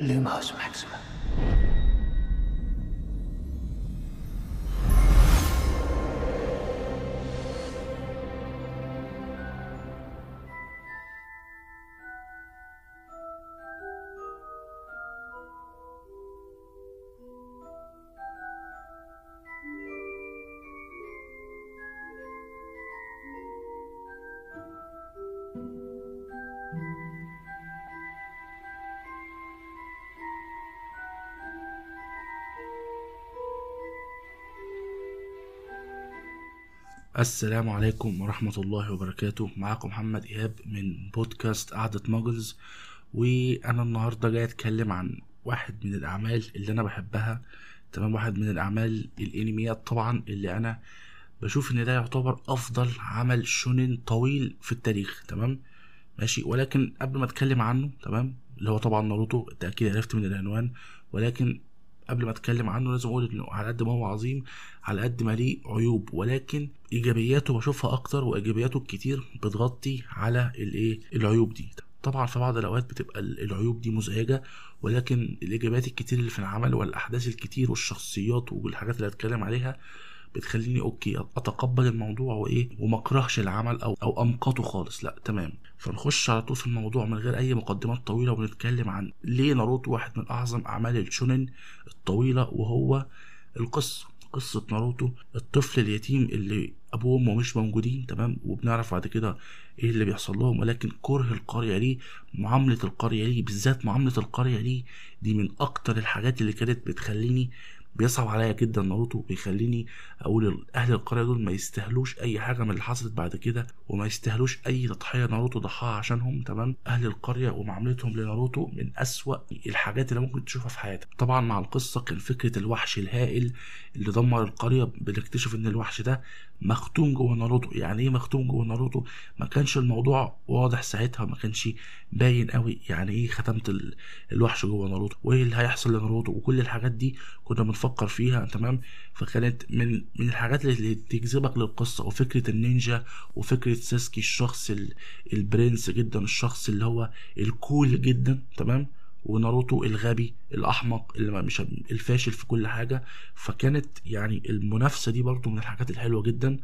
Lumos Maxima. السلام عليكم ورحمة الله وبركاته. معاكم محمد إيهاب من بودكاست قعدة ماجلز. وأنا النهاردة جاي أتكلم عن واحد من الأعمال اللي أنا بحبها. تمام؟ واحد من الأعمال الأنميات طبعا اللي أنا بشوف إن ده يعتبر أفضل عمل شونين طويل في التاريخ. تمام؟ ماشي؟ ولكن قبل ما أتكلم عنه تمام؟ اللي هو طبعا ناروتو أنت أكيد عرفت من العنوان. ولكن قبل ما اتكلم عنه لازم أقول انه على قد ما هو عظيم على قد ما ليه عيوب ولكن ايجابياته بشوفها أكتر وايجابياته الكتير بتغطي على الايه؟ العيوب دي. طبعا في بعض الأوقات بتبقى ال- العيوب دي مزعجة ولكن الإيجابيات الكتير اللي في العمل والأحداث الكتير والشخصيات والحاجات اللي هتكلم عليها بتخليني okay أتقبل الموضوع وإيه وما أكرهش العمل أو أو امقته خالص. لأ تمام. فنخش على طول في الموضوع من غير أي مقدمات طويلة ونتكلم عن ليه ناروتو واحد من أعظم أعمال الشونن الطويلة وهو القصة. قصة ناروتو الطفل اليتيم اللي أبوه وأمه مش موجودين تمام؟ وبنعرف بعد كده إيه اللي بيحصل لهم ولكن كره القرية ليه معاملة القرية ليه بالذات معاملة القرية ليه دي من أكتر الحاجات اللي كانت بتخليني بيصعب عليا جدا ناروتو بيخليني أقول أهل القرية دول ما يستاهلوش أي حاجة من اللي حصلت بعد كده وما يستاهلوش أي تضحية ناروتو ضحاها عشانهم تمام؟ أهل القرية ومعاملتهم لناروتو من أسوأ الحاجات اللي ممكن تشوفها في حياتك. طبعا مع القصة كان فكرة الوحش الهائل اللي دمر القرية بنكتشف إن الوحش ده مختوم جوه ناروتو. يعني إيه مختوم جوه ناروتو؟ ما كانش الموضوع واضح ساعتها ما كانش باين قوي يعني إيه ختمت ال- الوحش جوه ناروتو. وإيه اللي هيحصل لناروتو؟ وكل الحاجات دي كنا بنفكر فيها تمام؟ فكانت من من الحاجات اللي تجذبك للقصة وفكرة النينجا وفكرة ساسكي الشخص ال- البرنس جدا الشخص اللي هو ال cool جدا تمام؟ وناروتو الغبي الأحمق اللي مش الفاشل في كل حاجة. فكانت يعني المنافسة دي برضو من الحاجات الحلوة جدا.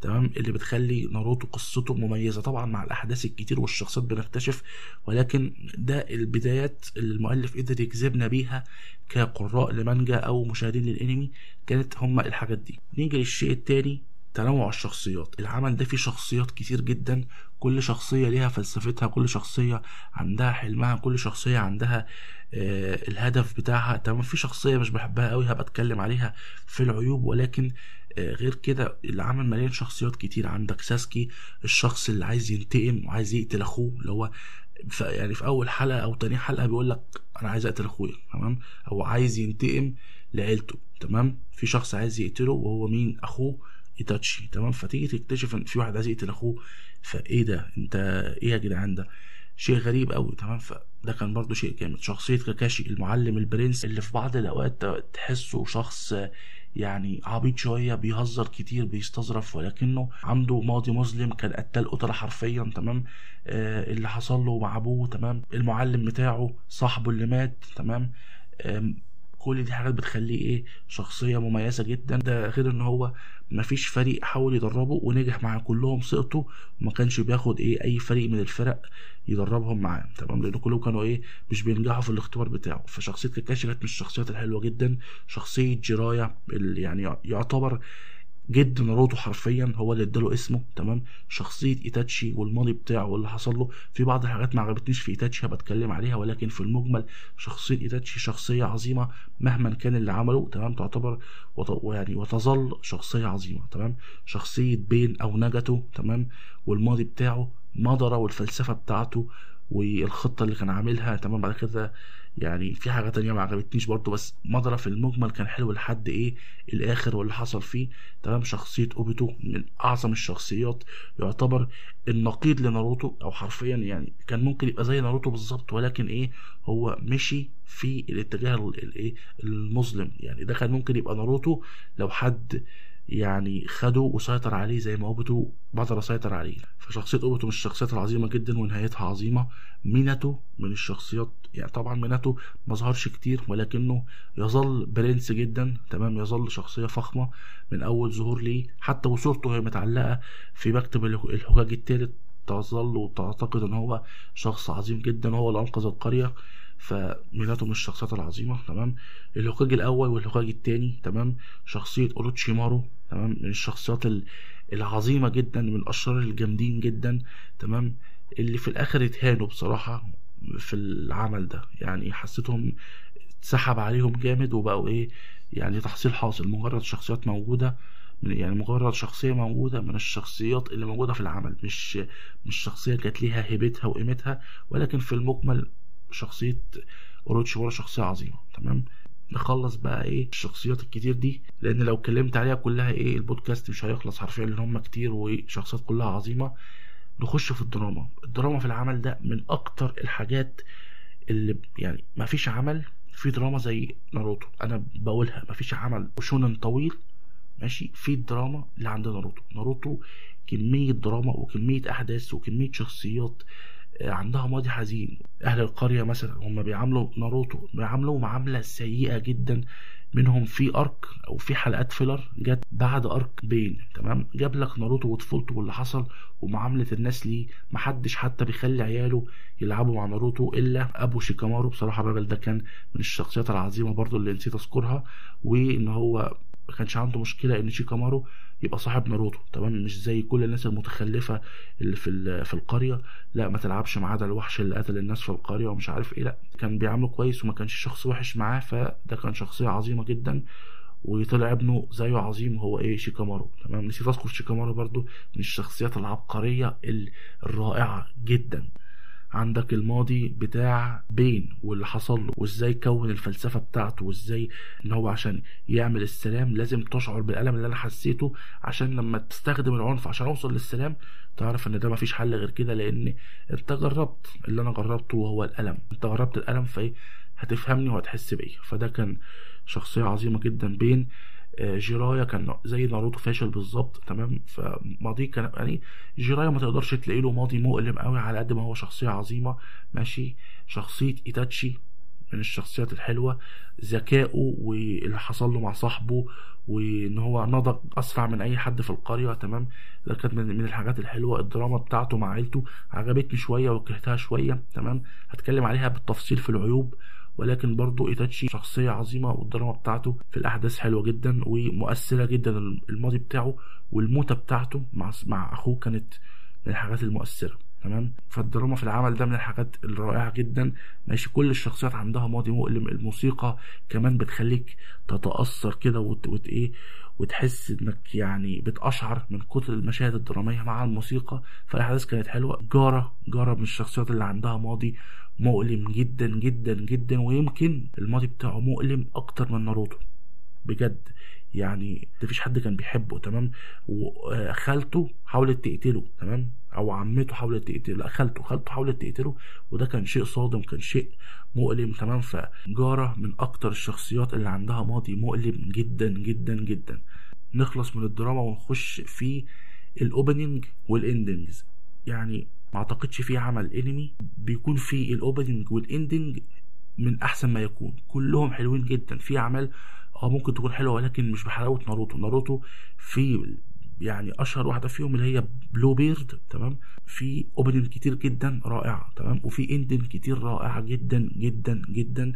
تمام؟ اللي بتخلي ناروتو قصته مميزة. طبعا مع الأحداث الكتير والشخصيات بنكتشف ولكن ده البدايات اللي المؤلف قدر يجذبنا بيها كقراء لمانجا أو مشاهدين للأنمي كانت هما الحاجات دي. نيجي للشيء التاني تنوع الشخصيات. العمل ده فيه شخصيات كتير جدا. كل شخصية ليها فلسفتها كل شخصية عندها حلمها كل شخصية عندها آه الهدف بتاعها. تمام؟ في شخصية مش بحبها قوي هبقى أتكلم عليها في العيوب ولكن غير كده العمل مليان شخصيات كتير. عندك ساسكي الشخص اللي عايز ينتقم وعايز يقتل أخوه اللي هو يعني في أول حلقة أو تاني حلقة بيقول لك أنا عايز أقتل أخويا تمام؟ أو عايز ينتقم لعيلته تمام؟ في شخص عايز يقتله وهو مين؟ أخوه إيتاتشي تمام؟ فتيجي تكتشف إن في واحد عايز يقتل أخوه فإيه ده؟ أنت إيه يا جدعان ده؟ شيء غريب قوي تمام؟ فده كان برضو شيء جامد. شخصية كاكاشي المعلم البرنس اللي في بعض الأوقات تحسه شخص يعني عبيط شوية بيهزر كتير بيستظرف ولكنه عنده ماضي مظلم كان قتال قتلة حرفيا تمام؟ آه اللي حصل له مع أبوه تمام؟ المعلم بتاعه صاحبه اللي مات تمام؟ كل دي حاجات بتخليه إيه شخصية مميزة جدا. ده غير إن هو مفيش فريق حاول يدربه ونجح مع كلهم سقطوا وما كانش بياخد إيه أي فريق من الفرق يدربهم معاه. تمام؟ لأن كلهم كانوا إيه مش بينجحوا في الاختبار بتاعه. فشخصية كاكاشي كانت من الشخصيات الحلوة جدا. شخصية جيرايا اللي يعني يعتبر جد ناروتو حرفيا هو اللي اداله اسمه تمام؟ شخصية إيتاتشي والماضي بتاعه واللي حصل له. في بعض الحاجات ما عجبتنيش في إيتاتشي هبقى أتكلم عليها ولكن في المجمل شخصية إيتاتشي شخصية عظيمة مهما كان اللي عمله تمام؟ تعتبر. يعني وتظل شخصية عظيمة تمام؟ شخصية بين أو نجاتو تمام؟ والماضي بتاعه مضرة والفلسفة بتاعته والخطة اللي كان عاملها تمام؟ بعد كده يعني في حاجة تانية ما عجبتنيش برضو بس مضرة في المجمل كان حلو لحد إيه؟ الآخر واللي حصل فيه. تمام؟ شخصية أوبيتو من أعظم الشخصيات. يعتبر النقيض لناروتو أو حرفيا يعني كان ممكن يبقى زي ناروتو بالظبط ولكن إيه؟ هو مشي في الاتجاه ال- الايه المظلم. يعني ده كان ممكن يبقى ناروتو لو حد يعني خده وسيطر عليه زي ما اوبيتو مادارا سيطر عليه. فشخصية اوبيتو من الشخصيات العظيمة جدا ونهايتها عظيمة. ميناتو من الشخصيات يعني طبعا ميناتو ما ظهرش كتير ولكنه يظل برنس جدا. تمام؟ يظل شخصية فخمة من أول ظهور ليه. حتى وصورته هي متعلقة في مكتب الهوكاجي الثالث تظل وتعتقد إن هو شخص عظيم جدا هو اللي انقذ القرية. فميناتو من الشخصيات العظيمة تمام؟ الهوكاجي الأول والهوكاجي الثاني تمام؟ شخصية اوروتشيمارو تمام؟ من الشخصيات العظيمة جدا من الأشرار الجامدين جدا تمام؟ اللي في الآخر اتهانوا بصراحة في العمل ده. يعني حسيتهم اتسحب عليهم جامد وبقوا إيه؟ يعني تحصيل حاصل. مجرد شخصيات موجودة يعني مجرد شخصية موجودة من الشخصيات اللي موجودة في العمل. مش مش شخصية كانت ليها هيبتها وقيمتها ولكن في المجمل شخصية اوروتشيمارو شخصية عظيمة تمام؟ نخلص بقى إيه الشخصيات الكتير دي لأن لو اتكلمت عليها كلها إيه البودكاست مش هيخلص حرفيا لأن هم كتير وشخصيات كلها عظيمة. نخش في الدراما. الدراما في العمل ده من أكتر الحاجات اللي يعني ما فيش عمل في دراما زي ناروتو. أنا بقولها ما فيش عمل shonen طويل ماشي؟ في الدراما اللي عند ناروتو. ناروتو كمية دراما وكمية أحداث وكمية شخصيات عندها ماضي حزين. أهل القرية مثلا هم بيعاملوا ناروتو بيعاملوا معاملة سيئة جدا. منهم في arc أو في حلقات filler جت بعد arc بين تمام؟ جاب لك ناروتو وطفولته واللي حصل ومعاملة الناس ليه. محدش حتى بيخلي عياله يلعبوا مع ناروتو إلا أبو شيكامارو. بصراحة الراجل ده كان من الشخصيات العظيمة برضو اللي نسيت أذكرها وإن هو ما كانش عنده مشكلة إن شيكامارو يبقى صاحب ناروتو تمام؟ مش زي كل الناس المتخلفة اللي في في القرية. لا ما تلعبش معاه ده الوحش اللي قتل الناس في القرية ومش عارف إيه. لا كان بيعامله كويس وما كانش شخص وحش معاه فده كان شخصية عظيمة جدا. وطلع ابنه زيه عظيم هو إيه؟ شيكامارو تمام؟ نسيت اذكر شيكامارو برضو من الشخصيات العبقرية الرائعة جدا. عندك الماضي بتاع بين واللي حصل له وازاي كون الفلسفة بتاعته وازاي ان هو عشان يعمل السلام لازم تشعر بالألم اللي أنا حسيته عشان لما تستخدم العنف عشان أوصل للسلام تعرف إن ده مفيش حل غير كده لأن أنت جربت اللي أنا جربته وهو الألم. أنت جربت الألم فإيه؟ هتفهمني وهتحس بيا. فده كان شخصية عظيمة جدا بين جيرايا كان زي ناروتو فاشل بالظبط تمام؟ فماضيه كان يعني جيرايا ما تقدرش تلاقي له ماضي مؤلم قوي على قد ما هو شخصية عظيمة ماشي؟ شخصية إيتاتشي من الشخصيات الحلوة ذكائه واللي حصل له مع صاحبه وإن هو نضج أسرع من أي حد في القرية تمام؟ ده كانت من الحاجات الحلوة الدراما بتاعته مع عيلته عجبتني شوية وكرهتها شوية تمام؟ هتكلم عليها بالتفصيل في العيوب. ولكن برضو إيتاتشي شخصية عظيمة والدراما بتاعته في الأحداث حلوة جدا ومؤثرة جدا. الماضي بتاعه والموتة بتاعته مع مع أخوه كانت من الحاجات المؤثرة تمام؟ فالدراما في العمل ده من الحاجات الرائعة جدا. ماشي كل الشخصيات عندها ماضي مؤلم. الموسيقى كمان بتخليك تتأثر كده وت... وت... إيه وتحس إنك يعني بتقشعر من كتر المشاهد الدرامية مع الموسيقى. فالأحداث كانت حلوة. جارة جارة من الشخصيات اللي عندها ماضي مؤلم جدا جدا جدا ويمكن الماضي بتاعه مؤلم أكتر من ناروتو. بجد يعني مفيش حد كان بيحبه تمام؟ وخالته حاولت تقتله تمام؟ أو عمته حاولت تقتله. لا خالته خالته حاولت تقتله وده كان شيء صادم كان شيء مؤلم تمام. فجارا من أكتر الشخصيات اللي عندها ماضي مؤلم جدا جدا جدا. نخلص من الدراما ونخش في ال opening وال endings يعني ما أعتقدش في عمل انمي بيكون فيه ال opening وال ending من أحسن ما يكون. كلهم حلوين جدا. في اعمال آه ممكن تكون حلوة ولكن مش بحلاوة ناروتو. ناروتو في يعني أشهر واحدة فيهم اللي هي Blue Bird تمام؟ في opening كتير جدا رائعه تمام؟ وفي ending كتير رائعه جدا جدا جدا.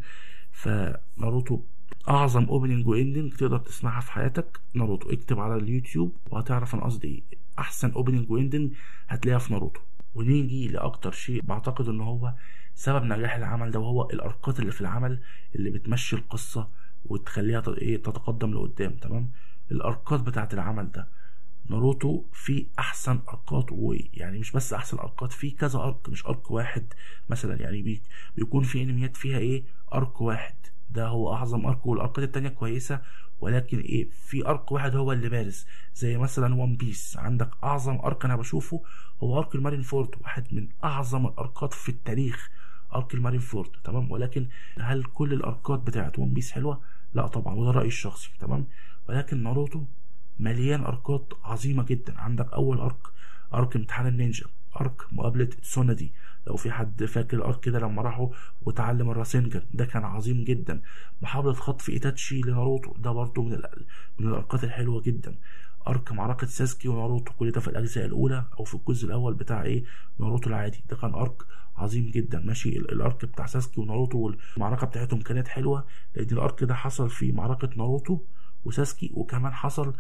فناروتو أعظم opening و ending تقدر تسمعها في حياتك. ناروتو اكتب على اليوتيوب وهتعرف أنا قصدي إيه. أحسن opening و ending هتلاقيها في ناروتو. ونيجي لأكتر شيء بعتقد ان هو سبب نجاح العمل ده وهو ال arc ات اللي في العمل اللي بتمشي القصة وتخليها إيه تتقدم لقدام تمام؟ ال arc ات بتاعت العمل ده. ناروتو في أحسن arc ات ويعني مش بس أحسن arc ات في كذا arc مش arc واحد مثلا يعني بي بيكون في أنميات فيها إيه؟ arc واحد. ده هو أعظم arc وال arc ات التانية كويسة ولكن إيه؟ في arc واحد هو اللي بارز. زي مثلا وان بيس عندك أعظم arc أنا بشوفه هو arc المارين فورد واحد من أعظم ال arc ات في التاريخ arc المارين فورد تمام؟ ولكن هل كل ال arc ات بتاعت وان بيس حلوة؟ لا طبعا وده رأيي الشخصي. تمام؟ ولكن ناروتو مليان arc ات عظيمة جدا. عندك أول arc arc امتحان النينجا arc مقابلة تسونادي لو في حد فاكر ال arc كده لما راحوا وتعلم الراسينجان ده كان عظيم جدا. محاولة خطف إيتاتشي لناروتو ده برضه من من الاركات الحلوة جدا. arc معركة ساسكي وناروتو كل ده في الأجزاء الأولى أو في الجزء الأول بتاع إيه؟ ناروتو العادي. ده كان arc عظيم جدا. ماشي ال- ال arc بتاع ساسكي وناروتو والمعركة بتاعتهم كانت حلوة. لأن ال arc ده حصل في معركة ناروتو وساسكي وكمان حصل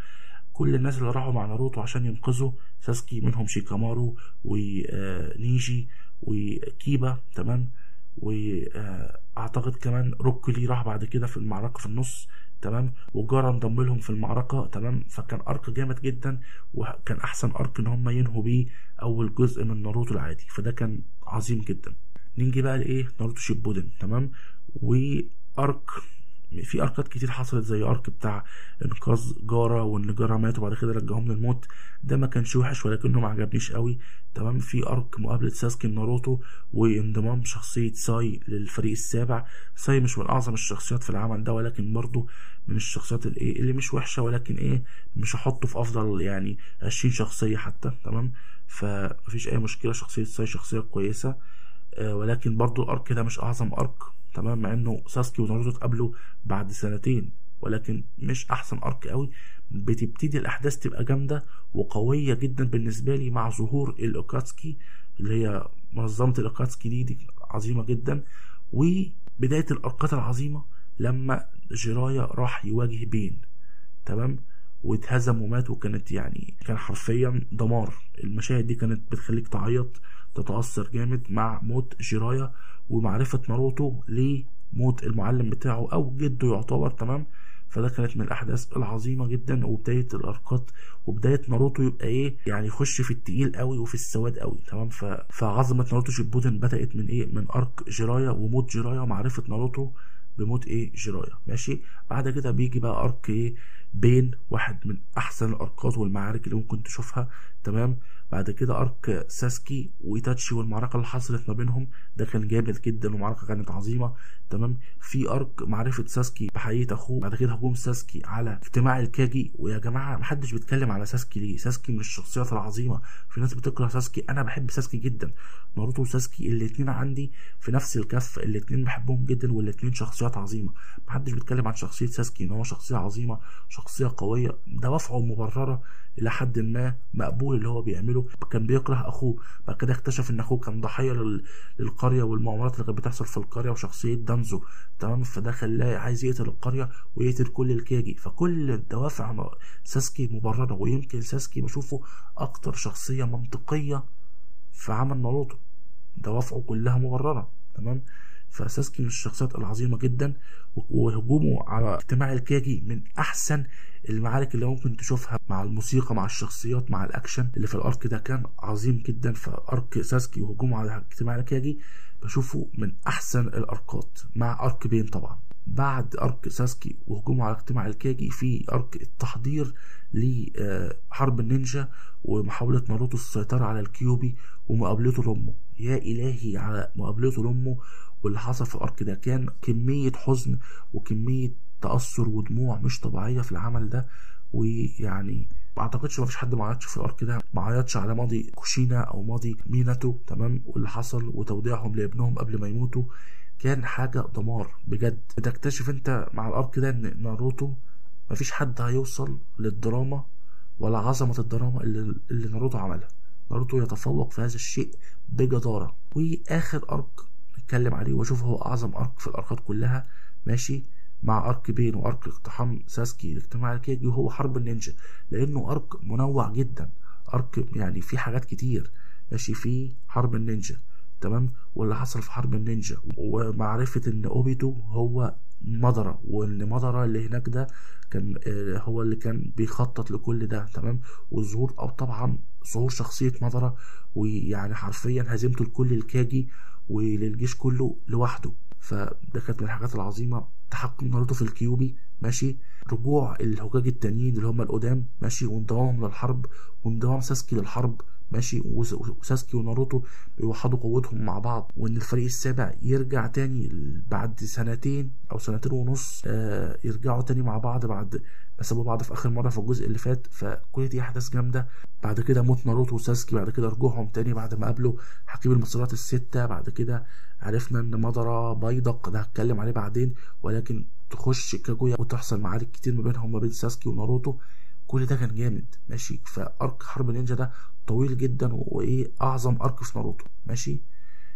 كل الناس اللي راحوا مع ناروتو عشان ينقذوا ساسكي منهم شيكامارو ونيجي وكيبا تمام؟ وأعتقد كمان روكلي راح بعد كده في المعركة في النص تمام؟ وجارا انضم لهم في المعركة تمام؟ فكان أرك جامد جدا وكان أحسن أرك إن هم ينهوا بيه أول جزء من ناروتو العادي فده كان عظيم جدا. نيجي بقى لإيه؟ ناروتو شيبودن تمام؟ وأرك في اركات كتير حصلت زي ارك بتاع إنقاذ جارة وإن جارة مات وبعد كده رجعهم للموت. ده ما كانش وحش ولكنه ما عجبنيش قوي. تمام؟ في arc مقابلة ساسكي ناروتو وانضمام شخصية ساي للفريق السابع. ساي مش من أعظم الشخصيات في العمل ده ولكن برضه من الشخصيات الايه اللي مش وحشة ولكن إيه مش هحطه في أفضل يعني عشرين شخصية حتى. تمام؟ فمفيش أي مشكلة. شخصية ساي شخصية كويسة. آه ولكن برضه ال arc ده مش أعظم arc تمام مع إنه ساسكي وناروتو اتقابلوا بعد سنتين ولكن مش أحسن arc قوي. بتبتدي الأحداث تبقى جامدة وقوية جدا بالنسبة لي مع ظهور الأكاتسكي اللي هي منظمة الأكاتسكي دي, دي عظيمة جدا. وبداية الاركات العظيمة لما جيرايا راح يواجه بين تمام؟ واتهزم ومات وكانت يعني كان حرفيا دمار. المشاهد دي كانت بتخليك تعيط. تتأثر جامد مع موت جيرايا ومعرفة ناروتو لموت المعلم بتاعه أو جده يعتبر تمام؟ فده كانت من الأحداث العظيمة جدا وبداية الأركات وبداية ناروتو يبقى إيه يعني يخش في التقيل قوي وفي السواد قوي تمام؟ ف... فعظمة ناروتو شيبودن بدأت من إيه من arc جيرايا وموت جيرايا ومعرفة ناروتو بموت إيه جيرايا ماشي؟ بعد كده بيجي بقى arc إيه بين واحد من أحسن الاركات والمعارك اللي ممكن تشوفها تمام؟ بعد كده arc ساسكي وإيتاتشي والمعركة اللي حصلت ما بينهم ده كان جامد جدا والمعركه كانت عظيمة تمام؟ في arc معرفة ساسكي بحقيقة أخوه بعد كده هجوم ساسكي على اجتماع الكاجي ويا جماعة محدش بيتكلم على ساسكي ليه؟ ساسكي من الشخصيات العظيمة. في ناس بتكره ساسكي أنا بحب ساسكي جدا. ناروتو وساسكي الاتنين عندي في نفس الكفه الاتنين بحبهم جدا والاتنين شخصيات عظيمة. محدش بيتكلم عن شخصية ساسكي إن هو شخصية عظيمة شخصية قوية دوافعه مبررة إلى حد ما مقبول اللي هو بيعمله. كان بيكره أخوه. بعد كده اكتشف إن أخوه كان ضحية لل... للقرية والمؤامرات اللي كانت بتحصل في القرية وشخصية دانزو. تمام؟ فده خلاه عايز يقتل القرية ويقتل كل الكاجي فكل الدوافع ساسكي مبررة ويمكن ساسكي بشوفه أكتر شخصية منطقية في عمل ناروتو. دوافعه كلها مبررة. تمام؟ فساسكي من الشخصيات العظيمة جدا وهجومه على اجتماع الكاجي من أحسن المعارك اللي ممكن تشوفها مع الموسيقى مع الشخصيات مع الأكشن اللي في ال arc ده كان عظيم جدا. ف arc ساسكي وهجومه على اجتماع الكاجي بشوفه من أحسن الأركات مع arc بين طبعا. بعد arc ساسكي وهجومه على اجتماع الكاجي في arc التحضير لحرب النينجا ومحاولة ناروتو السيطرة على الكيوبي ومقابلته لأمه. يا إلهي على مقابلته لأمه واللي حصل في ال arc ده كان كمية حزن وكمية تأثر ودموع مش طبيعية في العمل ده ويعني ما أعتقدش ما فيش حد ما عيطش في ال arc ده ما عيطش على ماضي كوشينا أو ماضي ميناتو تمام؟ واللي حصل وتوديعهم لابنهم قبل ما يموتوا كان حاجة دمار بجد. بتكتشف أنت مع ال arc ده إن ناروتو ما فيش حد هيوصل للدراما ولا عظمة الدراما اللي, اللي ناروتو عملها. ناروتو يتفوق في هذا الشيء بجدارة. وآخر أرك نتكلم عليه واشوف هو اعظم أرك في الاركات كلها ماشي؟ مع أرك بين وأرك اقتحام ساسكي الاجتماع الكيجي وهو حرب النينجا لأنه أرك منوع جدا. أرك يعني فيه حاجات كتير ماشي؟ فيه حرب النينجا تمام؟ واللي حصل في حرب النينجا ومعرفة إن أوبيتو هو مضرة وإن مضرة اللي هناك ده كان هو اللي كان بيخطط لكل ده تمام؟ وظهور أو طبعا ظهور شخصية مادارا ويعني حرفيا هزيمته لكل الكاجي وللجيش كله لوحده. فده كانت من الحاجات العظيمة. تحكم ناروتو في الكيوبي ماشي. رجوع الهوكاجي التانيين اللي هم القدام ماشي. وانضمامهم للحرب وانضمام ساسكي للحرب. ماشي وساسكي وناروتو بيوحدوا قوتهم مع بعض وإن الفريق السابع يرجع تاني بعد سنتين أو سنتين ونص آه يرجعوا تاني مع بعض بعد ما سابوا بعض في آخر مرة في الجزء اللي فات. فكل دي أحداث جامدة. بعد كده موت ناروتو وساسكي بعد كده رجوعهم تاني بعد ما قابلوا حكيم المسارات الستة. بعد كده عرفنا إن مادارا بيدق ده هتكلم عليه بعدين ولكن تخش كاجويا وتحصل معارك كتير ما بينهم وما بين ساسكي وناروتو. كل ده كان جامد ماشي؟ ف arc حرب نينجا ده طويل جدا وإيه أعظم arc في ناروتو ماشي؟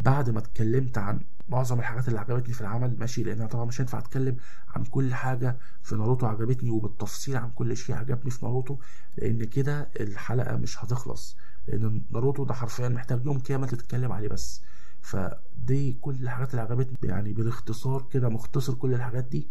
بعد ما اتكلمت عن معظم الحاجات اللي عجبتني في العمل ماشي؟ لأن طبعا مش هينفع أتكلم عن كل حاجة في ناروتو عجبتني وبالتفصيل عن كل شيء عجبني في ناروتو لأن كده الحلقة مش هتخلص لأن ناروتو ده حرفيا محتاج يوم كامل تتكلم عليه بس. فدي كل الحاجات اللي عجبتني يعني بالاختصار كده مختصر كل الحاجات دي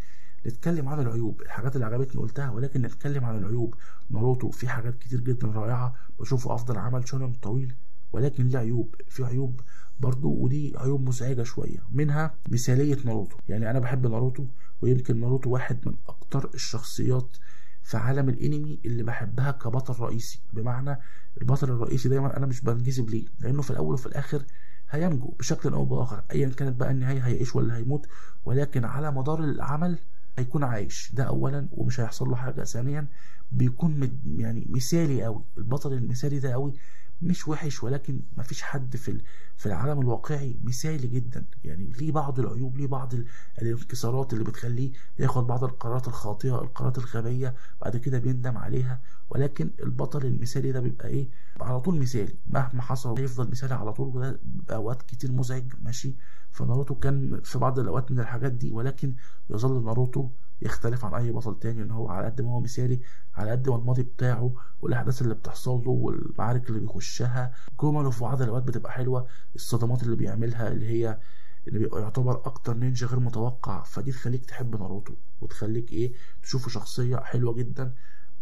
نتكلم عن العيوب الحاجات اللي عجبتني قلتها ولكن نتكلم عن العيوب. ناروتو في حاجات كتير جدا رائعة بشوفه أفضل عمل شونن طويل ولكن ليه عيوب. في عيوب برضو ودي عيوب مزعجة شوية. منها مثالية ناروتو. يعني أنا بحب ناروتو ويمكن ناروتو واحد من أكتر الشخصيات في عالم الأنمي اللي بحبها كبطل رئيسي. بمعنى البطل الرئيسي دايما أنا مش بنجذب ليه لأنه في الأول وفي الآخر هينجو بشكل أو بآخر ايا كانت بقى النهاية هيعيش ولا هيموت. ولكن على مدار العمل هيكون عايش. ده اولا ومش هيحصل له حاجة. ثانيا بيكون يعني مثالي قوي. البطل المثالي ده قوي. مش وحش ولكن مفيش حد في في العالم الواقعي مثالي جدا. يعني ليه بعض العيوب ليه بعض الانكسارات اللي بتخليه ياخد بعض القرارات الخاطئة القرارات الغبية بعد كده بيندم عليها. ولكن البطل المثالي ده بيبقى إيه؟ على طول مثالي. مهما حصل هيفضل مثالي على طول. وده أوقات كتير مزعج. ماشي؟ فناروتو كان في بعض الأوقات من الحاجات دي ولكن يظل ناروتو يختلف عن أي بطل تاني إن هو على قد ما هو مثالي على قد ما الماضي بتاعه والأحداث اللي بتحصل له والمعارك اللي بيخشها. جمله في بعض الأوقات بتبقى حلوة الصدمات اللي بيعملها اللي هي اللي بيبقى يعتبر أكتر نينجا غير متوقع فدي تخليك تحب ناروتو وتخليك إيه تشوفه شخصية حلوة جدا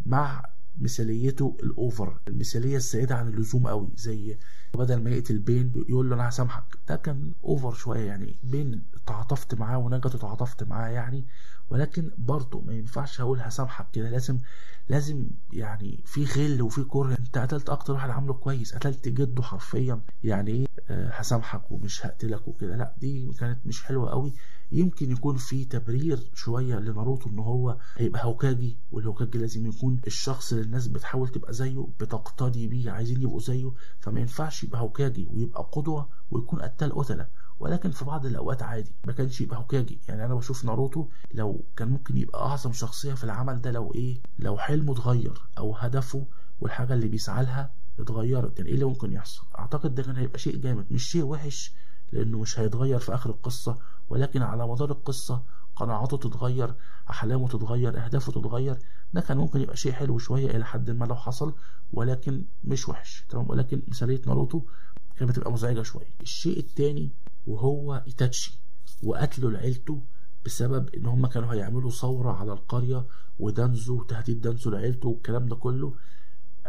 مع مثاليته ال over المثالية الزائده عن اللزوم قوي زي بدل ما يقتل بين يقول له أنا هسامحك ده كان over شوية يعني. بين تعاطفت معاه وناجاتو تعاطفت معاه يعني. ولكن برضه ما ينفعش أقول هسامحك كده. لازم لازم يعني في غل وفي كره. أنت قتلت أكتر واحد عامله كويس. قتلت جده حرفيا. يعني إيه؟ آه هسامحك ومش هقتلك وكده. لا دي كانت مش حلوة قوي. يمكن يكون في تبرير شوية لناروتو إن هو هيبقى هوكاجي والهوكاجي لازم يكون الشخص اللي الناس بتحاول تبقى زيه بتقتدي بيه عايزين يبقوا زيه. فما ينفعش يبقى هوكاجي ويبقى قدوة ويكون قتال قتلة. ولكن في بعض الأوقات عادي ما كانش يبقى هوكاجي. يعني أنا بشوف ناروتو لو كان ممكن يبقى أعظم شخصية في العمل ده لو إيه؟ لو حلمه اتغير أو هدفه والحاجة اللي بيسعى لها اتغيرت. يعني إيه اللي ممكن يحصل؟ أعتقد ده كان هيبقى شيء جامد مش شيء وحش لأنه مش هيتغير في آخر القصة. ولكن على مدار القصة قناعاته تتغير أحلامه تتغير أهدافه تتغير. ده كان ممكن يبقى شيء حلو شوية إلى حد ما لو حصل ولكن مش وحش تمام؟ ولكن مثاليه ناروتو كانت بتبقى مزعجة شوية. الشيء التاني وهو إيتاتشي وقتله لعيلته بسبب إن هم كانوا هيعملوا ثورة على القرية ودانزو وتهديد دانزو لعيلته والكلام ده كله.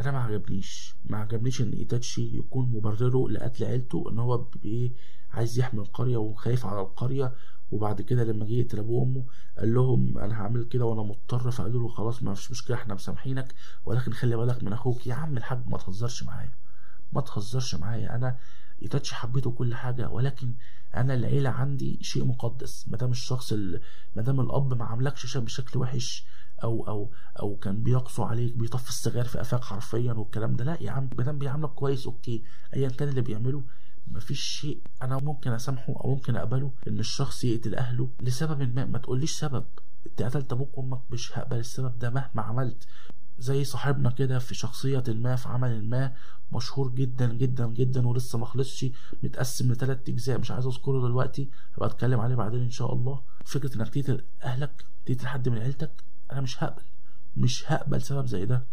أنا ما عجبنيش. ما عجبنيش إن إيتاتشي يكون مبرره لقتل عيلته إن هو بايه عايز يحمي القرية وخايف على القرية. وبعد كده لما جه يقتل ابوه وامه قال لهم أنا هعمل كده وأنا مضطر. فقالوا له خلاص ما فيش مشكلة إحنا مسامحينك. ولكن خلي بالك من أخوك. يا عم الحاج ما تهزرش معايا. ما تهزرش معايا. أنا إيتاتشي حبيته كل حاجة ولكن أنا العيلة عندي شيء مقدس. ما دام الشخص ما دام الأب ما عاملكش بشكل وحش أو أو أو كان بيقسو عليك بيطفي السجاير في قفاك حرفيا والكلام ده. لا يا عم ما دام بيعاملك كويس أوكي. ايا كان اللي بيعمله مفيش شيء أنا ممكن أسامحه أو ممكن أقبله إن الشخص يقتل أهله لسبب ما. ما تقوليش سبب. أنت قتلت أبوك وأمك مش هقبل السبب ده مهما عملت. زي صاحبنا كده في شخصية ما في عمل ما مشهور جدا جدا جدا ولسه ما خلصش متقسم لثلاث أجزاء. مش عايز أذكره دلوقتي هبقى أتكلم عليه بعدين إن شاء الله. فكرة إنك تقتل أهلك تقتل حد من عيلتك أنا مش هقبل. مش هقبل سبب زي ده.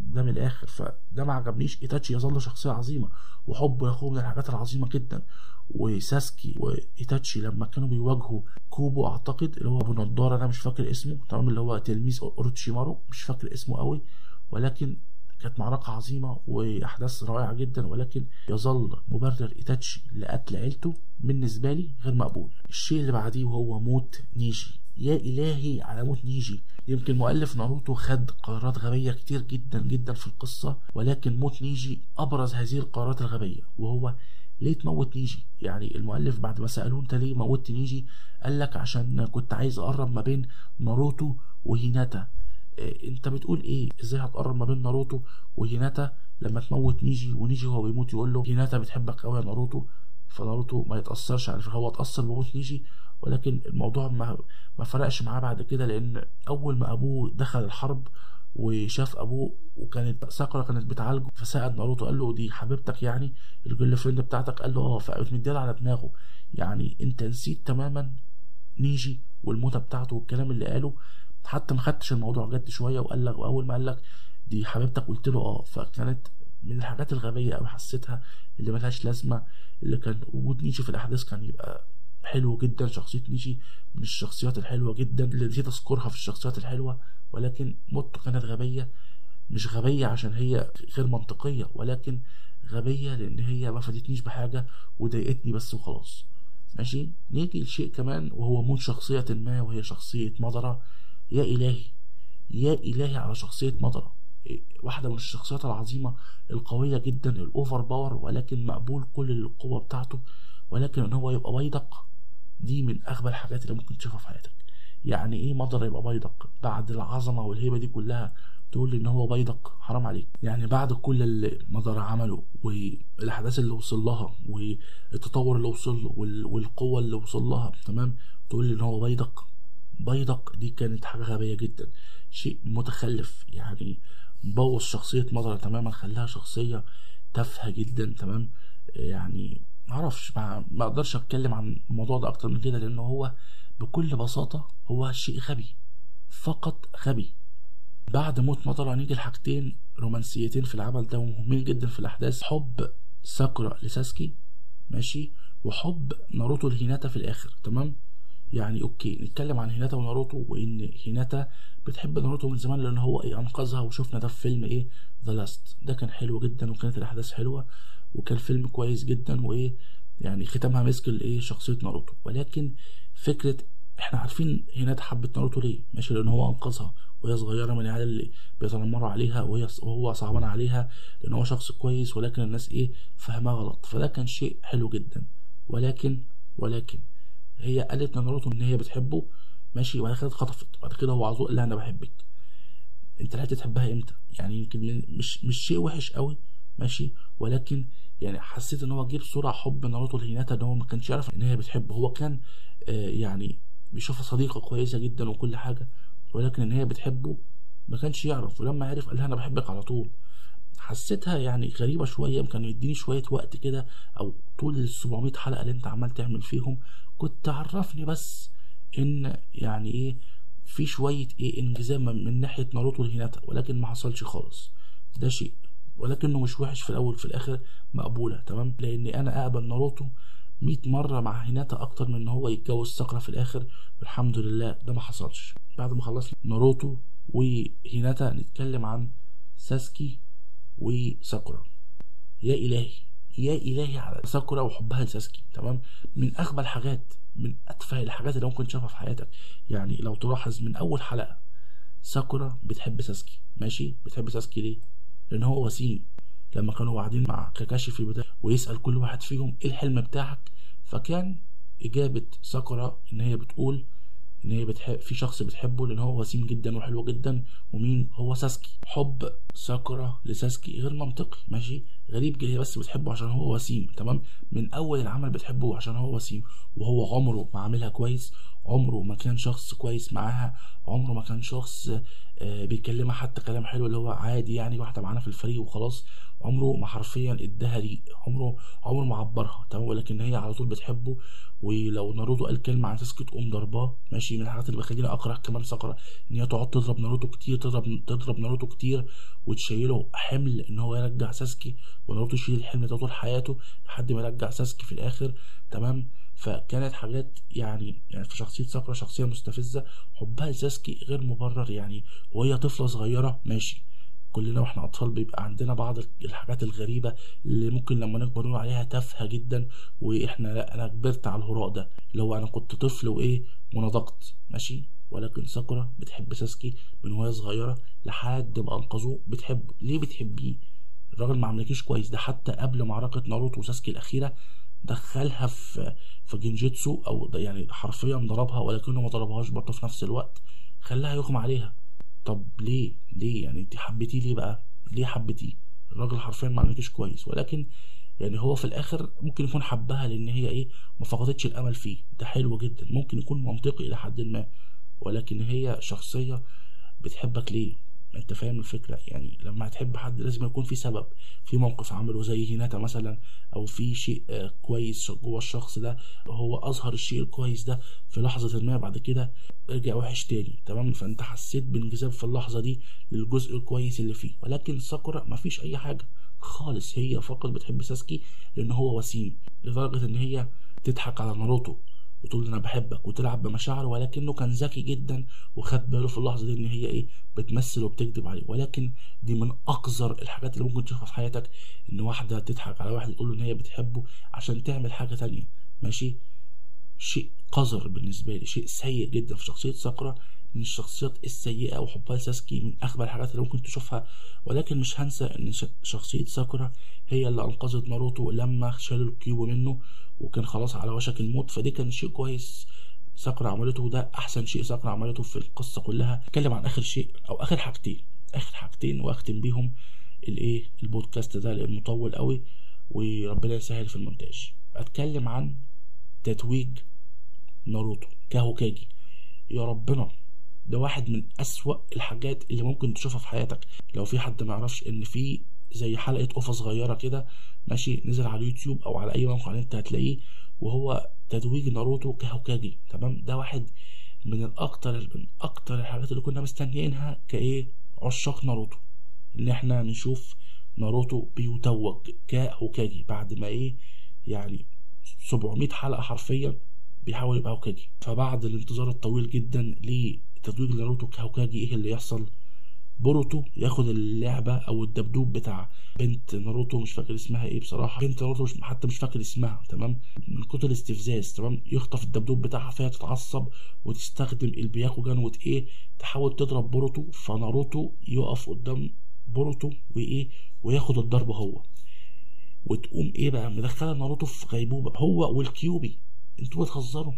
ده من الآخر. فده ما عجبنيش. إيتاتشي يظل شخصية عظيمة. وحبه لاخوه من الحاجات العظيمة جدا. وساسكي وإيتاتشي لما كانوا بيواجهوا كابوتو أعتقد اللي هو أبو نضاره أنا مش فاكر اسمه. تمام اللي هو تلميذ أوروتشيمارو. مش فاكر اسمه قوي ولكن كانت معركة عظيمة وأحداث رائعة جدا. ولكن يظل مبرر إيتاتشي لقتل عيلته بالنسبة لي غير مقبول. الشيء اللي بعديه وهو موت نيجي. يا إلهي على موت نيجي. يمكن مؤلف ناروتو خد قرارات غبية كتير جدا جدا في القصة ولكن موت نيجي أبرز هذه القرارات الغبية وهو ليه تموت نيجي؟ يعني المؤلف بعد ما سألوه أنت ليه موتت نيجي قال لك عشان كنت عايز أقرب ما بين ناروتو وهيناتا. إيه أنت بتقول إيه؟ إزاي هتقرب ما بين ناروتو وهيناتا لما تموت نيجي؟ ونيجي هو بيموت يقول له هيناتا بتحبك قوي يا ناروتو. فناروتو ما يتأثرش على هو اتأثر بموت نيجي ولكن الموضوع ما ما فرقش معاه بعد كده لأن أول ما أبوه دخل الحرب وشاف أبوه وكانت ساكورا كانت بتعالجه فسأل ناروتو قال له دي حبيبتك يعني؟ ال girlfriend بتاعتك؟ قال له آه فقامت مديها على دماغه. يعني أنت نسيت تماما نيجي والموتة بتاعته والكلام اللي قاله؟ حتى ما خدتش الموضوع جد شوية وقال لك وأول ما قال لك دي حبيبتك؟ قلت له آه. فكانت من الحاجات الغبية قوي حسيتها اللي ملهاش لازمة اللي كان وجود نيجي في الأحداث كان يبقى حلو جدا شخصية نيجي من الشخصيات الحلوة جدا اللي نسيت أذكرها في الشخصيات الحلوة ولكن موتته كانت غبية. مش غبية عشان هي غير منطقية ولكن غبية لأن هي ما فادتنيش بحاجة وضايقتني بس وخلاص. ماشي؟ نيجي لشيء كمان وهو موت شخصية ما وهي شخصية مضرة. يا إلهي يا إلهي على شخصية مضرة. واحدة من الشخصيات العظيمة القوية جدا الأوفر باور ولكن مقبول كل القوة بتاعته ولكن إن هو يبقى بيدق دي من أغبى الحاجات اللي ممكن تشوفها في حياتك. يعني إيه مضرة يبقى بيدق بعد العظمة والهيبة دي كلها تقول لي إن هو بيدق حرام عليك. يعني بعد كل اللي مضر عمله والأحداث اللي وصل لها والتطور اللي وصل له والقوة اللي وصل لها تمام؟ تقول لي إن هو بيدق بيدق دي كانت حاجة غبية جدا شيء متخلف. يعني بوظ شخصية مضر تماما خلاها شخصية تافهة جدا تمام؟ يعني معرفش ما ما أقدرش اتكلم عن الموضوع ده أكتر من كده لأنه هو بكل بساطة هو شيء غبي فقط غبي. بعد موت مطر هنيجي لحاجتين رومانسيتين في العمل ده ومهمين جدا في الأحداث حب ساكورا لساسكي ماشي؟ وحب ناروتو لهيناتا في الآخر تمام؟ يعني okay نتكلم عن هيناتا وناروتو وإن هيناتا بتحب ناروتو من زمان لأن هو إيه أنقذها وشفنا ده في فيلم إيه The Last ده كان حلو جدا وكانت الأحداث حلوة. وكان فيلم كويس جدا وإيه يعني ختامها مسك الايه شخصية ناروتو. ولكن فكرة إحنا عارفين هيناتا حبت ناروتو ليه؟ ماشي لأن هو أنقذها وهي صغيرة من العيال اللي بيتنمروا عليها وهي وهو صعبان عليها لأن هو شخص كويس ولكن الناس إيه فهمها غلط. فده كان شيء حلو جدا. ولكن ولكن هي قالت لناروتو إن هي بتحبه ماشي وبعد كده اتخطفت. وبعد كده هو عزوق لها أنا بحبك. أنت لحقت تحبها إمتى؟ يعني يمكن مش مش شيء وحش قوي ماشي ولكن يعني حسيت إن هو جه بسرعة حب ناروتو لهيناتا إن هو ما كانش يعرف إن هي بتحبه. هو كان آه يعني بيشوفها صديقة كويسة جدا وكل حاجة ولكن إن هي بتحبه ما كانش يعرف. ولما عرف قال لها أنا بحبك على طول. حسيتها يعني غريبة شوية كان يديني شوية وقت كده أو طول ال 700 حلقة اللي أنت عمال تعمل فيهم. كنت عرفني بس إن يعني إيه في شوية إيه انجذاب من ناحية ناروتو لهيناتا ولكن ما حصلش خالص. ده شيء. ولكنه مش وحش في الأول في الآخر مقبولة تمام؟ لأن أنا أقبل ناروتو 100 مرة مع هيناتا أكتر من إن هو يتجوز ساكرا في الآخر. والحمد لله ده ما حصلش. بعد ما خلصنا ناروتو وهيناتا نتكلم عن ساسكي وساكورا. يا إلهي يا إلهي على ساكورا وحبها لساسكي تمام؟ من أغبى الحاجات من أتفه الحاجات اللي ممكن تشوفها في حياتك. يعني لو تلاحظ من أول حلقة ساكورا بتحب ساسكي ماشي؟ بتحب ساسكي ليه؟ لأن هو وسيم. لما كانوا قاعدين مع كاكاشي في البداية ويسأل كل واحد فيهم إيه الحلم بتاعك؟ فكان إجابة ساكورا إن هي بتقول إن هي بتحب في شخص بتحبه لأن هو وسيم جدا وحلو جدا. ومين؟ هو ساسكي. حب ساكورا لساسكي غير منطقي ماشي؟ غريب هي بس بتحبه عشان هو وسيم تمام؟ من أول العمل بتحبه عشان هو وسيم. وهو عمره ما عاملها كويس عمره ما كان شخص كويس معاها عمره ما كان شخص بيكلمها حتى كلام حلو اللي هو عادي يعني واحدة معانا في الفريق وخلاص. عمره ما حرفيا اداها ريق عمره عمره ما عبرها تمام؟ ولكن هي على طول بتحبه. ولو ناروتو قال كلمة عن ساسكي تقوم ضرباه ماشي من الحاجات اللي بتخليني أكره كمان ساكورا إن هي تقعد تضرب ناروتو كتير تضرب تضرب ناروتو كتير وتشيله حمل إن هو يرجع ساسكي وناروتو يشيل الحمل ده طول حياته لحد ما يرجع ساسكي في الآخر تمام؟ فكانت حاجات يعني يعني في شخصية ساكورا شخصية مستفزة حبها لساسكي غير مبرر يعني. وهي طفلة صغيرة ماشي. كلنا وإحنا أطفال بيبقى عندنا بعض الحاجات الغريبة اللي ممكن لما نكبر نقول عليها تافهة جدا وإحنا لأ أنا كبرت على الهراء ده. هو أنا كنت طفل وإيه ونضجت ماشي. ولكن ساكورا بتحب ساسكي من وهي صغيرة لحد ما أنقذوه. بتحبه ليه بتحبيه؟ الراجل ما عملكيش كويس. ده حتى قبل معركة ناروتو وساسكي الأخيرة دخلها في في جنجيتسو أو يعني حرفيا ضربها ولكنه ما ضربهاش برضه في نفس الوقت خلاها يغمى عليها. طب ليه؟ ليه؟ يعني انت حبيتيه ليه بقى؟ ليه حبيتيه؟ الراجل حرفيا ما عملكيش كويس. ولكن يعني هو في الآخر ممكن يكون حبها لأن هي إيه؟ ما فقدتش الأمل فيه. ده حلو جدا. ممكن يكون منطقي إلى حد ما. ولكن هي شخصية بتحبك ليه؟ أنت فاهم الفكرة؟ يعني لما هتحب حد لازم يكون في سبب. في موقف عمله زي هيناتا مثلا أو في شيء آه، كويس جوه الشخص ده هو أظهر الشيء الكويس ده في لحظة ما بعد كده رجع وحش تاني تمام؟ فأنت حسيت بانجذاب في اللحظة دي للجزء الكويس اللي فيه. ولكن ساكورا مفيش أي حاجة خالص. هي فقط بتحب ساسكي لأن هو وسيم لدرجة إن هي تضحك على ناروتو. وتقول أنا بحبك وتلعب بمشاعره ولكنه كان ذكي جدا وخد باله في اللحظة دي إن هي إيه بتمثل وبتكذب عليه. ولكن دي من أقذر الحاجات اللي ممكن تشوفها في حياتك إن واحدة تضحك على واحد تقول له إن هي بتحبه عشان تعمل حاجة تانية. ماشي؟ شيء قذر بالنسبة لي شيء سيء جدا في شخصية ساكورا من الشخصيات السيئة وحبها ساسكي من أغبى الحاجات اللي ممكن تشوفها. ولكن مش هنسى إن شخصية ساكورا هي اللي أنقذت ناروتو لما شالوا الكيوبي منه وكان خلاص على وشك الموت فدي كان شيء كويس. ساكورا عملته وده أحسن شيء ساكورا عملته في القصة كلها. أتكلم عن آخر شيء أو آخر حاجتين آخر حاجتين وأختم بيهم الإيه البودكاست ده لأنه طول قوي وربنا يسهل في المونتاج. أتكلم عن تتويج ناروتو كهوكاجي يا ربنا ده واحد من أسوأ الحاجات اللي ممكن تشوفها في حياتك. لو في حد ما يعرفش إن في زي حلقة OVA صغيرة كده ماشي نزل على اليوتيوب أو على أي موقع أنت هتلاقيه وهو تتويج ناروتو كهوكاجي تمام؟ ده واحد من الأكتر من أكتر الحاجات اللي كنا مستنيينها كإيه؟ عشاق ناروتو. إن إحنا نشوف ناروتو بيتوج كهوكاجي بعد ما إيه؟ يعني 700 حلقة حرفيا بيحاول يبقى هوكاجي. فبعد الانتظار الطويل جدا تتويج ناروتو كهوكاجي إيه اللي يحصل؟ بوروتو ياخد اللعبة أو الدبدوب بتاع بنت ناروتو مش فاكر اسمها إيه بصراحة. بنت ناروتو مش حتى مش فاكر اسمها تمام؟ من كتر الاستفزاز تمام؟ يخطف الدبدوب بتاعها فيها تتعصب وتستخدم البياكوجان وت إيه تحاول تضرب بوروتو فناروتو يقف قدام بوروتو وإيه وياخد الضرب هو. وتقوم إيه بقى؟ مدخلة ناروتو في غيبوبة هو والكيوبي. أنتوا بتهزروا.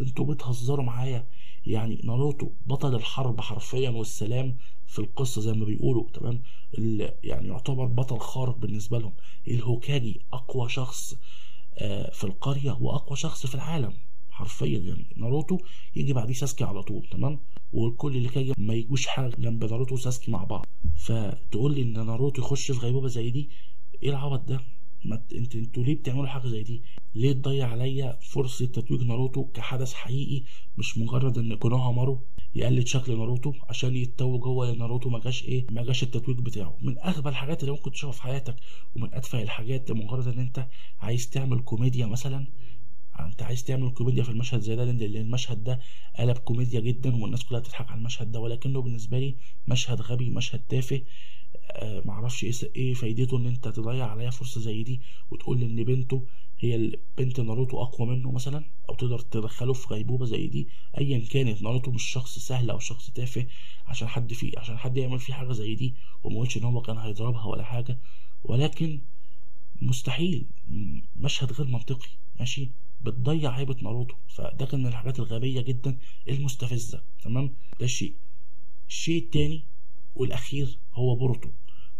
أنتوا بتهزروا معايا. يعني ناروتو بطل الحرب حرفيا والسلام في القصة زي ما بيقولوا تمام؟ اللي يعني يعتبر بطل خارق بالنسبة لهم. الهوكاجي أقوى شخص آه، في القرية وأقوى شخص في العالم حرفيا يعني. ناروتو يجي بعديه ساسكي على طول تمام؟ وكل الكاجي ما يجوش حاجة جنب ناروتو وساسكي مع بعض. فتقول لي إن ناروتو يخش في غيبوبة زي دي إيه العبط ده؟ ما انت أنتوا ليه بتعملوا حاجة زي دي؟ ليه تضيع عليا فرصة تتويج ناروتو كحدث حقيقي مش مجرد إن كونوهامارو يقلد شكل ناروتو عشان يتوج هو ناروتو ما جاش إيه ما جاش التتويج بتاعه. من أغبى الحاجات اللي ممكن تشوفها في حياتك ومن اتفه الحاجات مجرد إن أنت عايز تعمل كوميديا مثلا أنت عايز تعمل كوميديا في المشهد زي ده لأن المشهد ده قلب كوميديا جدا والناس كلها تضحك على المشهد ده. ولكنه بالنسبة لي مشهد غبي مشهد تافه. آه، معرفش إيه إيه فايدته إن أنت تضيع عليا فرصة زي دي وتقول لي إن بنته هي بنت ناروتو أقوى منه مثلا أو تقدر تدخله في غيبوبة زي دي ايا كانت ناروتو مش شخص سهل أو شخص تافه عشان حد فيه عشان حد يعمل فيه حاجة زي دي وما قلتش إن هو كان هيضربها ولا حاجة. ولكن مستحيل مشهد غير منطقي ماشي؟ بتضيع هيبة ناروتو. فده كان من الحاجات الغبية جدا المستفزة تمام؟ ده شيء. الشيء التاني والأخير هو بوروتو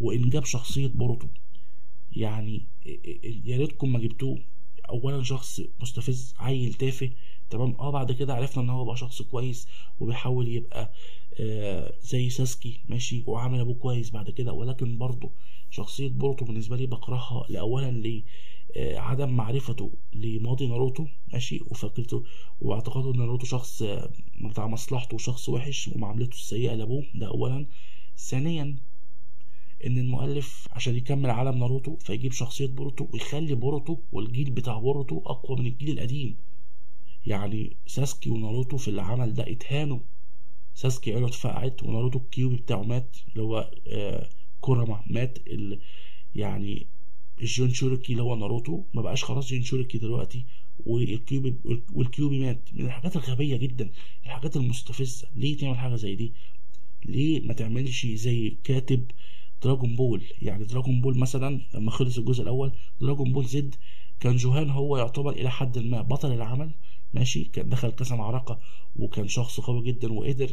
وان جاب شخصية بوروتو يعني يا ريتكم ما جبتوه. اولا شخص مستفز عيل تافه تمام؟ آه بعد كده عرفنا إن هو بقى شخص كويس وبيحاول يبقى آه زي ساسكي ماشي؟ وعامل أبوه كويس بعد كده. ولكن برضه شخصية بوروتو بالنسبة لي بكرهها لأولا لعدم آه معرفته لماضي ناروتو ماشي؟ وفكرته واعتقاده إن ناروتو شخص آه بتاع مصلحته وشخص وحش ومعاملته السيئة لأبوه ده أولا. ثانيا إن المؤلف عشان يكمل عالم ناروتو فيجيب شخصية بوروتو ويخلي بوروتو والجيل بتاع بوروتو أقوى من الجيل القديم. يعني ساسكي وناروتو في العمل ده اتهانوا. ساسكي عينه اتفقعت وناروتو الكيوبي بتاعه مات اللي هو آه كوراما مات. ال... يعني الجون شوريكي اللي هو ناروتو ما بقاش خلاص جون شوريكي دلوقتي والكيوبي والكيوبي مات. من الحاجات الغبية جدا الحاجات المستفزة. ليه تعمل حاجة زي دي؟ ليه ما تعملش زي كاتب دراجون بول. يعني دراجون بول مثلا لما خلص الجزء الأول دراجون بول زد كان جوهان هو يعتبر إلى حد ما بطل العمل ماشي؟ كان دخل كذا معركة وكان شخص قوي جدا وقدر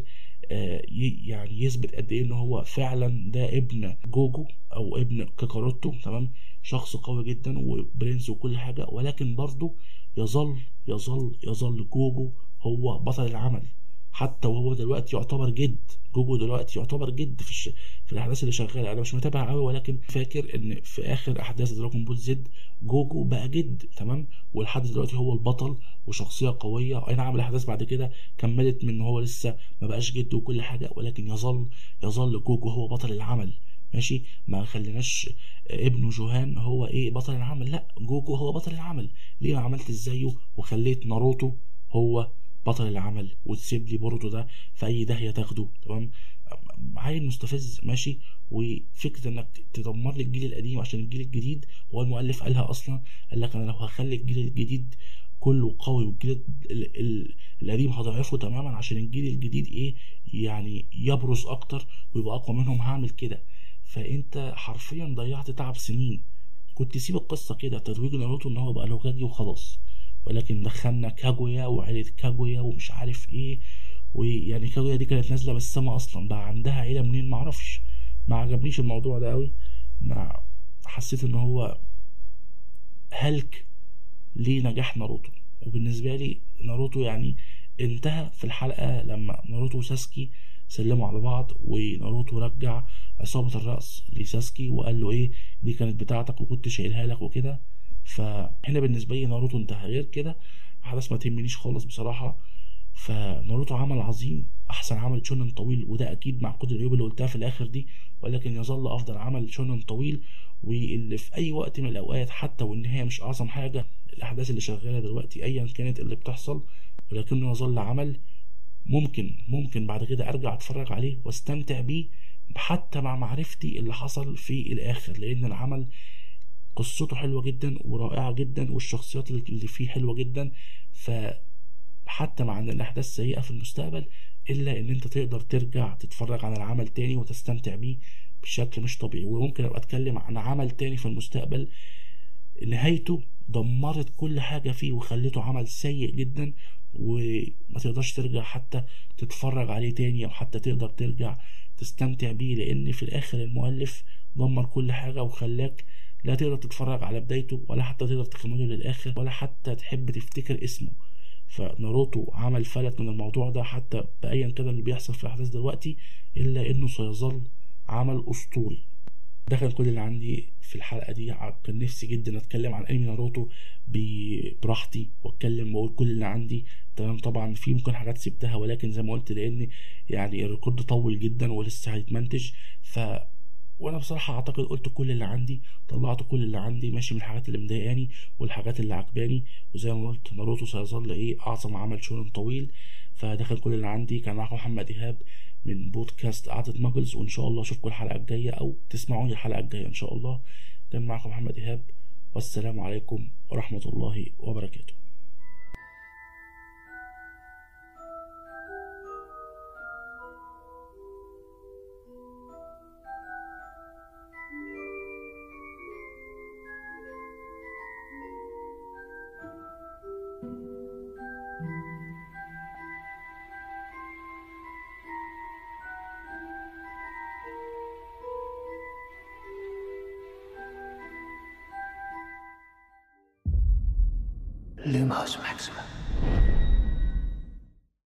آه يعني يثبت قد إيه إن هو فعلا ده ابن جوكو أو ابن كاكاروتو تمام؟ شخص قوي جدا وبرنس وكل حاجة ولكن برضه يظل يظل يظل جوكو هو بطل العمل. حتى وهو دلوقتي يعتبر جد جوكو دلوقتي يعتبر جد في الش... في الأحداث اللي شغالة. أنا مش متابع قوي ولكن فاكر إن في آخر أحداث دراجون بول زد جوكو بقى جد تمام؟ ولحد دلوقتي هو البطل وشخصية قوية. أي نعم الأحداث بعد كده كملت من إن هو لسه ما بقاش جد وكل حاجة ولكن يظل يظل جوكو هو بطل العمل. ماشي؟ ما خليناش ابنه جوهان هو إيه بطل العمل. لا جوجو هو بطل العمل. ليه ما عملت زيه وخليت ناروتو هو بطل العمل وتسيب لي بورتو ده في أي داهية تاخده تمام؟ عيل مستفز ماشي؟ وفكرة إنك تدمر لي الجيل القديم عشان الجيل الجديد هو المؤلف قالها أصلا؟ قال لك أنا لو هخلي الجيل الجديد كله قوي والجيل القديم هضعفه تماما عشان الجيل الجديد إيه؟ يعني يبرز أكتر ويبقى أقوى منهم هعمل كده. فأنت حرفيا ضيعت تعب سنين. كنت سيب القصة كده تتويج ناروتو إن هو بقى هوكاجي وخلاص. ولكن دخلنا كاجويا وعيلة كاجويا ومش عارف إيه. ويعني كاجويا دي كانت نازلة من السما أصلا بقى عندها عيلة منين؟ معرفش ما عجبنيش الموضوع ده قوي ما حسيت إن هو هلك لنجاح ناروتو. وبالنسبة لي ناروتو يعني انتهى في الحلقة لما ناروتو وساسكي سلموا على بعض وناروتو رجع عصابة الرأس لساسكي وقال له إيه دي كانت بتاعتك وكنت شايلها لك وكده. فهنا بالنسبة لي ناروتو انتهى غير كده احداث ما تهمنيش خالص بصراحة. فناروتو عمل عظيم أحسن عمل شونن طويل وده أكيد مع كل العيوب اللي قلتها في الآخر دي. ولكن يظل أفضل عمل شونن طويل واللي في أي وقت من الأوقات حتى والنهاية مش أعظم حاجة الأحداث اللي شغالة دلوقتي ايا كانت اللي بتحصل. ولكنه يظل عمل ممكن ممكن بعد كده أرجع أتفرج عليه وأستمتع بيه حتى مع معرفتي اللي حصل في الآخر لأن العمل قصته حلوة جدا ورائعة جدا والشخصيات اللي فيه حلوة جدا. فحتى مع إن الأحداث سيئة في المستقبل إلا إن أنت تقدر ترجع تتفرج على العمل تاني وتستمتع بيه بشكل مش طبيعي. وممكن أبقى أتكلم عن عمل تاني في المستقبل. نهايته دمرت كل حاجة فيه وخلته عمل سيء جدا وما تقدرش ترجع حتى تتفرج عليه تاني أو حتى تقدر ترجع تستمتع بيه لأن في الآخر المؤلف دمر كل حاجة وخلاك لا تقدر تتفرج على بدايته ولا حتى تقدر تكمله للآخر ولا حتى تحب تفتكر اسمه. فناروتو عمل فلت من الموضوع ده حتى بأيا كان اللي بيحصل في الأحداث دلوقتي إلا إنه سيظل عمل أسطوري. ده كان كل اللي عندي في الحلقة دي. كان نفسي جدا أتكلم عن أنمي ناروتو براحتي وأتكلم وأقول كل اللي عندي. تمام طبعا في ممكن حاجات سبتها ولكن زي ما قلت لأن يعني ال record طول جدا ولسه هيتمنتج. ف وأنا بصراحة أعتقد قلت كل اللي عندي طلعت كل اللي عندي ماشي من الحاجات اللي مضايقاني والحاجات اللي عجباني وزي ما قلت ناروتو سيظل إيه أعظم عمل شونن طويل فده كان كل اللي عندي. كان معاكم محمد إيهاب من بودكاست قعدة ماجلز وإن شاء الله أشوفكم الحلقة الجاية أو تسمعوني الحلقة الجاية إن شاء الله. كان معاكم محمد إيهاب والسلام عليكم ورحمة الله وبركاته.